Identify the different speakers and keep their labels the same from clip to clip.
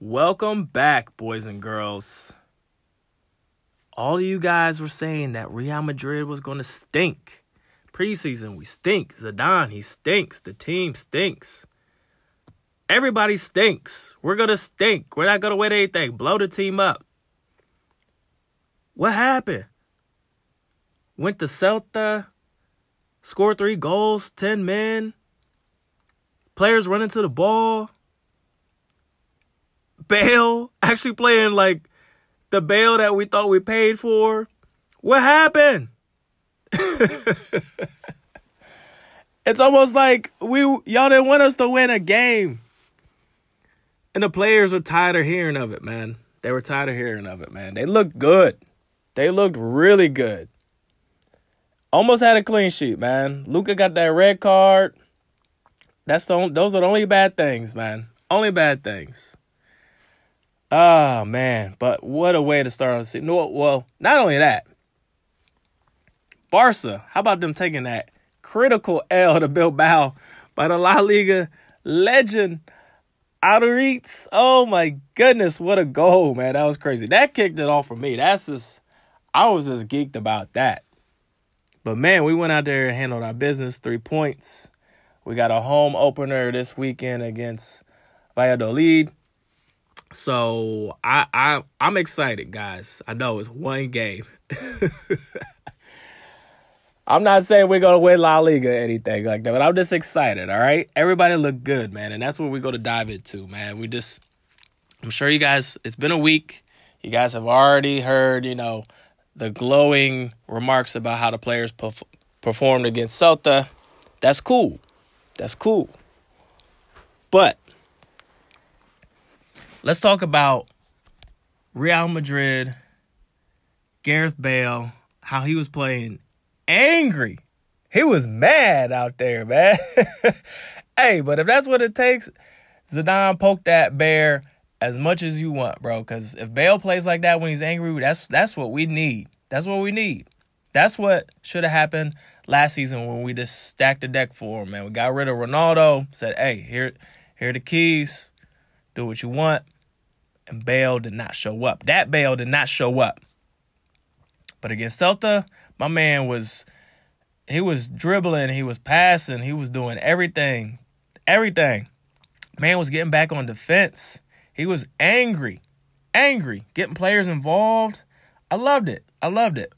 Speaker 1: Welcome back, boys and girls. All of you guys were saying that Real Madrid was going to stink. Preseason, we stink. Zidane, he stinks. The team stinks. Everybody stinks. We're going to stink. We're not going to win anything. Blow the team up. What happened? Went to Celta, scored three goals, 10 men. Players running to the ball. Bale actually playing like the Bale that we thought we paid for. What happened? it's almost like we y'all didn't want us to win a game. And the players were tired of hearing of it, man. They were tired of hearing of it, man. They looked good. They looked really good. Almost had a clean sheet, man. Luka got that red card. That's the those are the only bad things, man. Only bad things. Oh man, but what a way to start the season. No, well, not only that. Barca, how about them taking that critical L to Bilbao by the La Liga legend Aduriz? Oh my goodness, what a goal, man. That was crazy. That kicked it off for me. That's just I was just geeked about that. But man, we went out there and handled our business. Three points. We got a home opener this weekend against Valladolid. So I I I'm excited, guys. I know it's one game. I'm not saying we're gonna win La Liga or anything like that, but I'm just excited. All right, everybody look good, man, and that's what we're gonna dive into, man. We just, I'm sure you guys. It's been a week. You guys have already heard, you know, the glowing remarks about how the players perf- performed against Celta. That's cool. That's cool. But let's talk about Real Madrid, Gareth Bale, how he was playing angry. He was mad out there, man. hey, but if that's what it takes, Zidane poked that bear as much as you want, bro. Because if Bale plays like that when he's angry, that's that's what we need. That's what we need. That's what should have happened last season when we just stacked the deck for him, man. We got rid of Ronaldo, said, hey, here, here are the keys. Do what you want. And Bale did not show up. That Bale did not show up. But against Celta, my man was he was dribbling, he was passing, he was doing everything. Everything. Man was getting back on defense. He was angry. Angry. Getting players involved. I loved it. I loved it.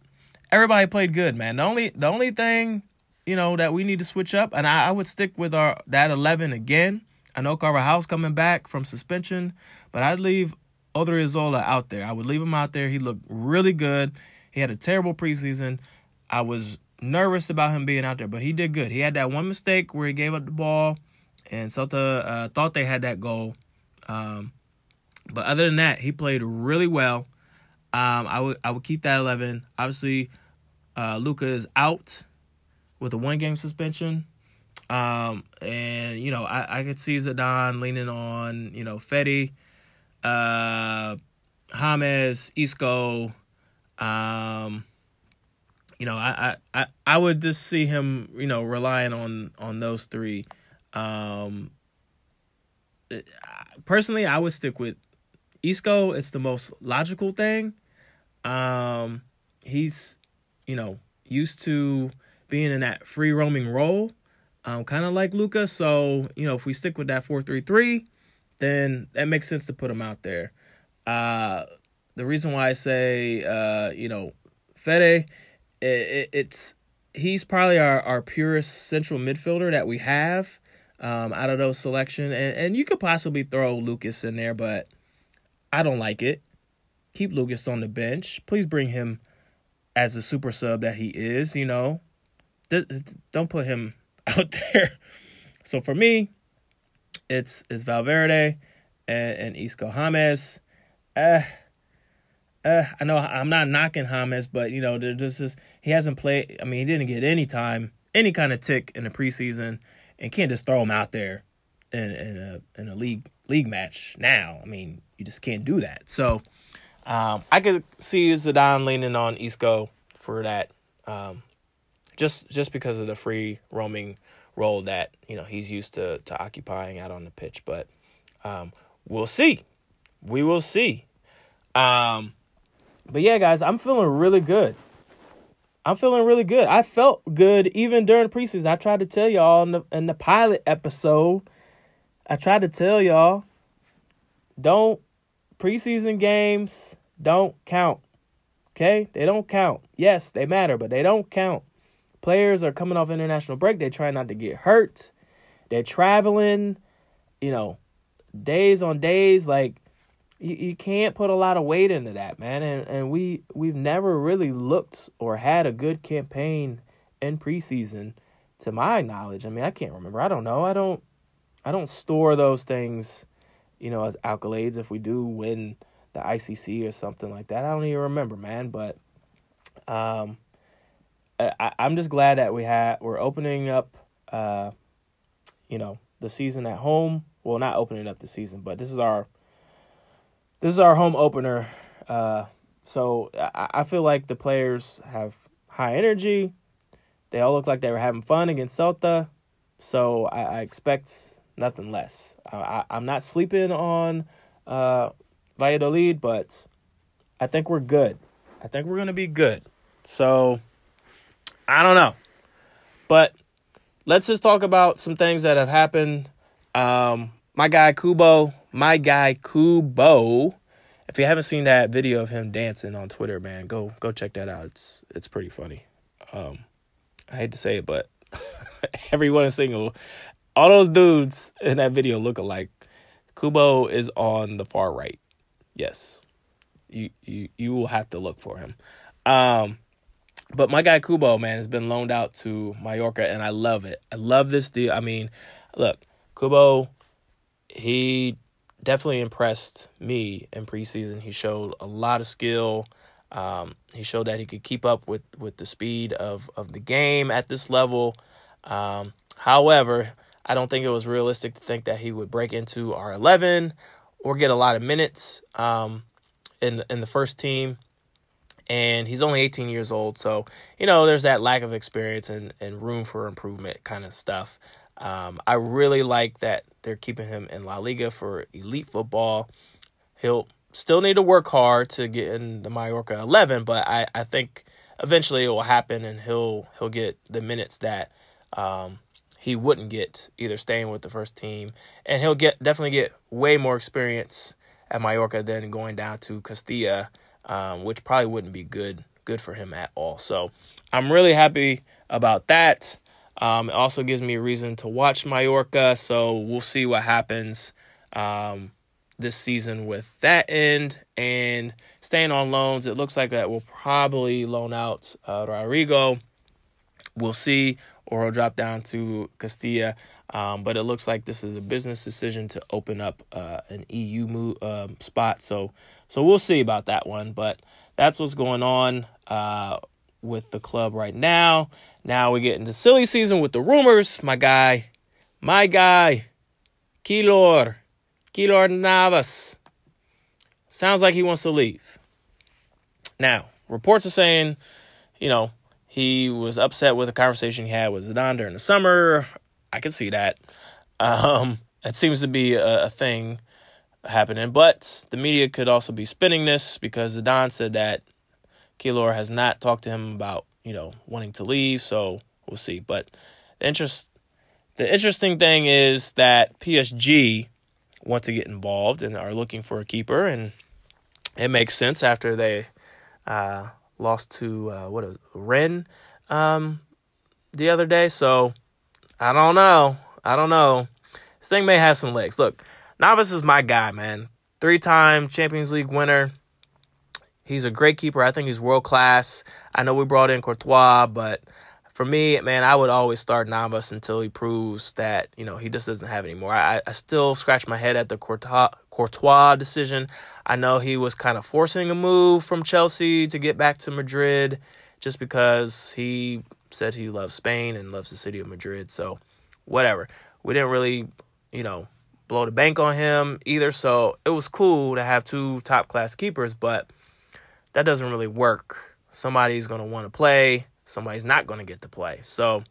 Speaker 1: Everybody played good, man. The only the only thing, you know, that we need to switch up, and I, I would stick with our that eleven again. I know Carvajal's coming back from suspension, but I'd leave Odriozola out there. I would leave him out there. He looked really good. He had a terrible preseason. I was nervous about him being out there, but he did good. He had that one mistake where he gave up the ball, and Celta uh, thought they had that goal. Um, but other than that, he played really well. Um, I would I would keep that eleven. Obviously, uh, Luka is out with a one game suspension. Um, and you know, I, I could see Zidane leaning on, you know, Fede, uh, James, Isco, um, you know, I, I, I would just see him, you know, relying on on those three. Um, personally, I would stick with Isco. It's the most logical thing. Um, he's, you know, used to being in that free roaming role, um, kind of like Luka. So, you know, if we stick with that four three three, then that makes sense to put him out there. Uh, the reason why I say, uh, you know, Fede, it, it, it's he's probably our, our purest central midfielder that we have um, out of those selection, and and you could possibly throw Lucas in there, but I don't like it. Keep Lucas on the bench. Please bring him as a super sub that he is. You know, don't put him out there. So for me, it's it's Valverde and, and Isco James. Uh, uh, I know I'm not knocking James, but you know, there's just he hasn't played. I mean, he didn't get any time, any kind of tick in the preseason, and can't just throw him out there in in a in a league league match now. I mean, you just can't do that. So, um, I could see Zidane leaning on Isco for that Um, just just because of the free roaming role that you know he's used to to occupying out on the pitch. But um, we'll see. We will see. Um, but yeah, guys, I'm feeling really good. I'm feeling really good. I felt good even during preseason. I tried to tell y'all in the in the pilot episode. I tried to tell y'all, don't preseason games don't count. Okay? They don't count. Yes, they matter, but they don't count. Players are coming off international break. They try not to get hurt. They're traveling, you know, days on days. Like you, you can't put a lot of weight into that, man. And and we we've never really looked or had a good campaign in preseason, to my knowledge. I mean, I can't remember. I don't know. I don't I don't store those things, you know, as accolades if we do win the ICC or something like that. I don't even remember, man. But um, I, I'm just glad that we had we're opening up, uh, you know, the season at home. Well, not opening up the season, but this is our this is our home opener. Uh, so I, I feel like the players have high energy. They all look like they were having fun against Celta. So I, I expect nothing less. I, I, am not sleeping on uh, Valladolid, but I think we're good. I think we're going to be good. So, I don't know. But let's just talk about some things that have happened. Um, my guy Kubo, my guy Kubo. If you haven't seen that video of him dancing on Twitter, man, go go check that out. It's it's pretty funny. Um, I hate to say it, but everyone is single. All those dudes in that video look alike. Kubo is on the far right. Yes. You you you will have to look for him. Um but my guy Kubo, man, has been loaned out to Mallorca and I love it. I love this deal. I mean, look, Kubo, he definitely impressed me in preseason. He showed a lot of skill. Um, he showed that he could keep up with, with the speed of, of the game at this level. Um, however, I don't think it was realistic to think that he would break into our 11 or get a lot of minutes um, in in the first team. And he's only 18 years old, so you know there's that lack of experience and, and room for improvement kind of stuff. Um, I really like that they're keeping him in La Liga for elite football. He'll still need to work hard to get in the Mallorca 11, but I, I think eventually it will happen and he'll he'll get the minutes that um, he wouldn't get either staying with the first team, and he'll get definitely get way more experience at Mallorca than going down to Castilla, um, which probably wouldn't be good good for him at all. So I'm really happy about that. Um, it also gives me a reason to watch Mallorca, so we'll see what happens um, this season with that end and staying on loans. It looks like that will probably loan out uh, Rodrigo. We'll see or he'll drop down to Castilla. Um, but it looks like this is a business decision to open up uh, an EU move, um, spot. So so we'll see about that one. But that's what's going on uh, with the club right now. Now we get into silly season with the rumors. My guy, my guy, Keylor, Keylor Navas. Sounds like he wants to leave. Now, reports are saying, you know, he was upset with a conversation he had with Zidane during the summer. I can see that. Um, it seems to be a, a thing happening, but the media could also be spinning this because Zidane said that Keylor has not talked to him about you know wanting to leave. So we'll see. But the interest, the interesting thing is that PSG want to get involved and are looking for a keeper, and it makes sense after they uh, lost to uh, what is Rennes um, the other day. So I don't know. I don't know. This thing may have some legs. Look, Navas is my guy, man. Three time Champions League winner. He's a great keeper. I think he's world class. I know we brought in Courtois, but for me, man, I would always start Navas until he proves that you know he just doesn't have anymore. I, I still scratch my head at the Courtois, Courtois decision. I know he was kind of forcing a move from Chelsea to get back to Madrid, just because he said he loves Spain and loves the city of Madrid. So, whatever. We didn't really, you know, blow the bank on him either. So it was cool to have two top class keepers, but that doesn't really work. Somebody's gonna want to play somebody's not going to get to play. So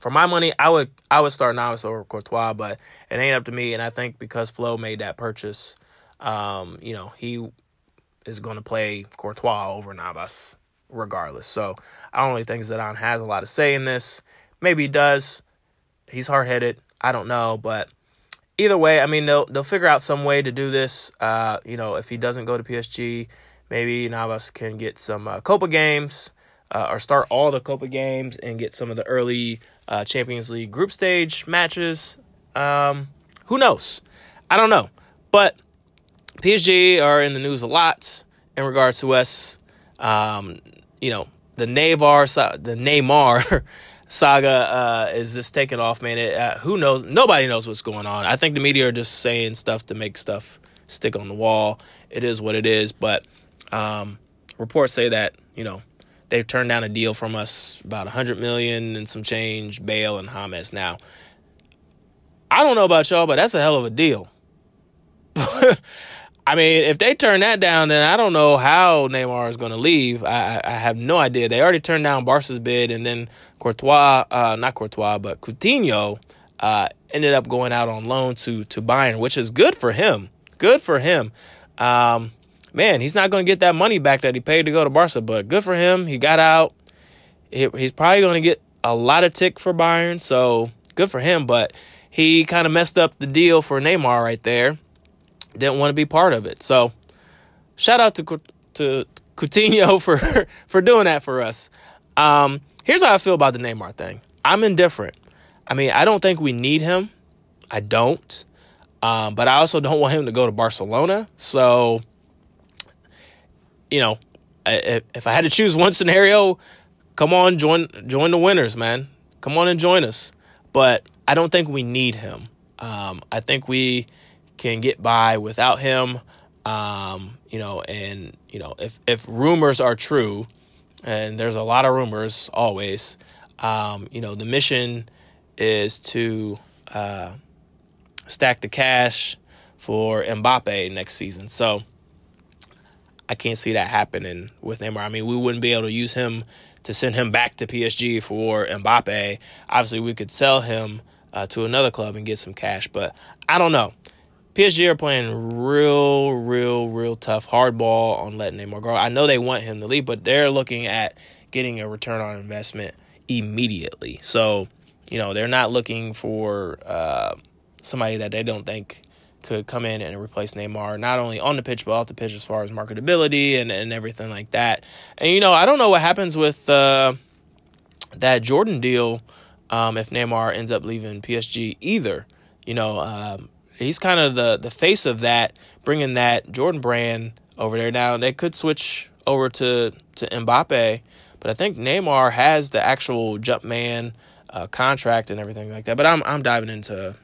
Speaker 1: for my money, I would I would start Navas over Courtois, but it ain't up to me. And I think because Flo made that purchase, um, you know, he is going to play Courtois over Navas regardless. So I don't really think Zidane has a lot to say in this. Maybe he does. He's hard headed. I don't know, but either way, I mean they'll they'll figure out some way to do this. Uh, you know, if he doesn't go to PSG, maybe Navas can get some uh, Copa games uh, or start all the Copa games and get some of the early uh, Champions League group stage matches. Um, who knows? I don't know, but PSG are in the news a lot in regards to us. Um, you know, the Neymar, the Neymar saga uh, is just taking off, man. It, uh, who knows? Nobody knows what's going on. I think the media are just saying stuff to make stuff stick on the wall. It is what it is, but um, reports say that you know they've turned down a deal from us about 100 million and some change, Bale and James Now, I don't know about y'all, but that's a hell of a deal. I mean, if they turn that down, then I don't know how Neymar is going to leave. I, I have no idea. They already turned down Barca's bid, and then Courtois, uh, not Courtois, but Coutinho uh, ended up going out on loan to to Bayern, which is good for him. Good for him. Um, man, he's not going to get that money back that he paid to go to Barca, but good for him. He got out. He, he's probably going to get a lot of tick for Bayern, so good for him. But he kind of messed up the deal for Neymar right there didn't want to be part of it. So shout out to to Coutinho for for doing that for us. Um, here's how I feel about the Neymar thing. I'm indifferent. I mean, I don't think we need him. I don't. Um, but I also don't want him to go to Barcelona. So, you know, if, I had to choose one scenario, come on, join join the winners, man. Come on and join us. But I don't think we need him. Um, I think we can get by without him. Um, you know, and you know, if if rumors are true, and there's a lot of rumors always, um, you know, the mission is to uh, stack the cash for Mbappe next season. So I can't see that happening with Neymar. I mean, we wouldn't be able to use him to send him back to PSG for Mbappe. Obviously, we could sell him uh, to another club and get some cash, but I don't know. PSG are playing real, real, real tough hardball on letting Neymar go. I know they want him to leave, but they're looking at getting a return on investment immediately. So, you know, they're not looking for uh, somebody that they don't think could come in and replace Neymar, not only on the pitch, but off the pitch as far as marketability and, and everything like that. And, you know, I don't know what happens with uh, that Jordan deal um, if Neymar ends up leaving PSG either. You know, um, he's kind of the the face of that, bringing that Jordan brand over there. Now they could switch over to to Mbappe, but I think Neymar has the actual Jumpman uh, contract and everything like that. But I'm I'm diving into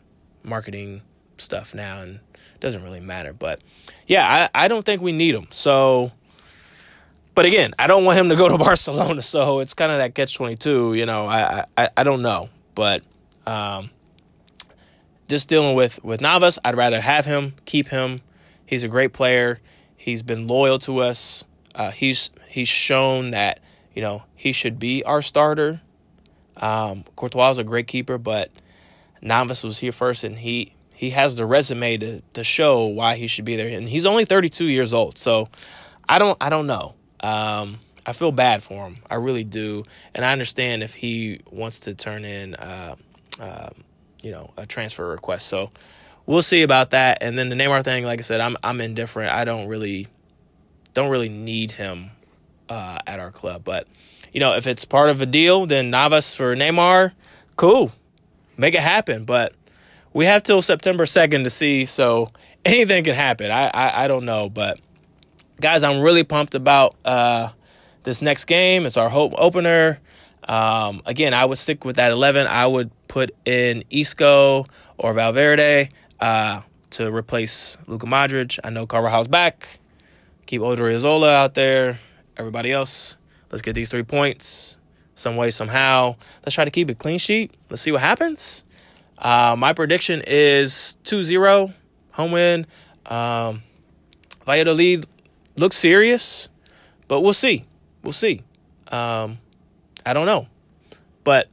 Speaker 1: marketing stuff now, and it doesn't really matter. But yeah, I I don't think we need him. So. But again, I don't want him to go to Barcelona, so it's kind of that catch twenty two. You know, I, I I don't know, but um, just dealing with with Navas, I'd rather have him, keep him. He's a great player. He's been loyal to us. Uh, he's he's shown that you know he should be our starter. Um, Courtois is a great keeper, but Navas was here first, and he he has the resume to to show why he should be there. And he's only 32 years old, so I don't I don't know. Um, I feel bad for him. I really do, and I understand if he wants to turn in. Uh, uh, you know, a transfer request. So we'll see about that. And then the Neymar thing, like I said, I'm I'm indifferent. I don't really don't really need him uh, at our club. But you know, if it's part of a deal, then Navas for Neymar, cool, make it happen. But we have till September second to see, so anything can happen. I, I I, don't know, but guys, I'm really pumped about uh, this next game. It's our hope opener. Um, again, I would stick with that 11. I would put in Isco or Valverde uh, to replace Luka Modric. I know Carvajal's back. Keep Odriozola out there. Everybody else, let's get these three points some way, somehow. Let's try to keep a clean sheet. Let's see what happens. Uh, my prediction is 2 0 home win. Um, Valladolid looks serious, but we'll see. We'll see. Um, I don't know. But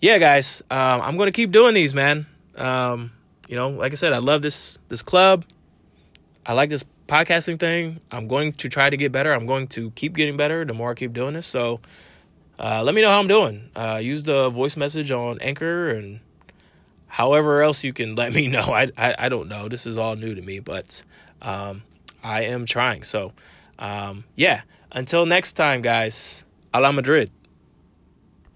Speaker 1: yeah, guys, um, I'm gonna keep doing these, man. Um, you know, like I said, I love this this club. I like this podcasting thing. I'm going to try to get better. I'm going to keep getting better the more I keep doing this. So uh, let me know how I'm doing. Uh, use the voice message on Anchor and however else you can let me know. I, I, I don't know. This is all new to me, but um, I am trying. So um, yeah, until next time, guys, Hala Madrid.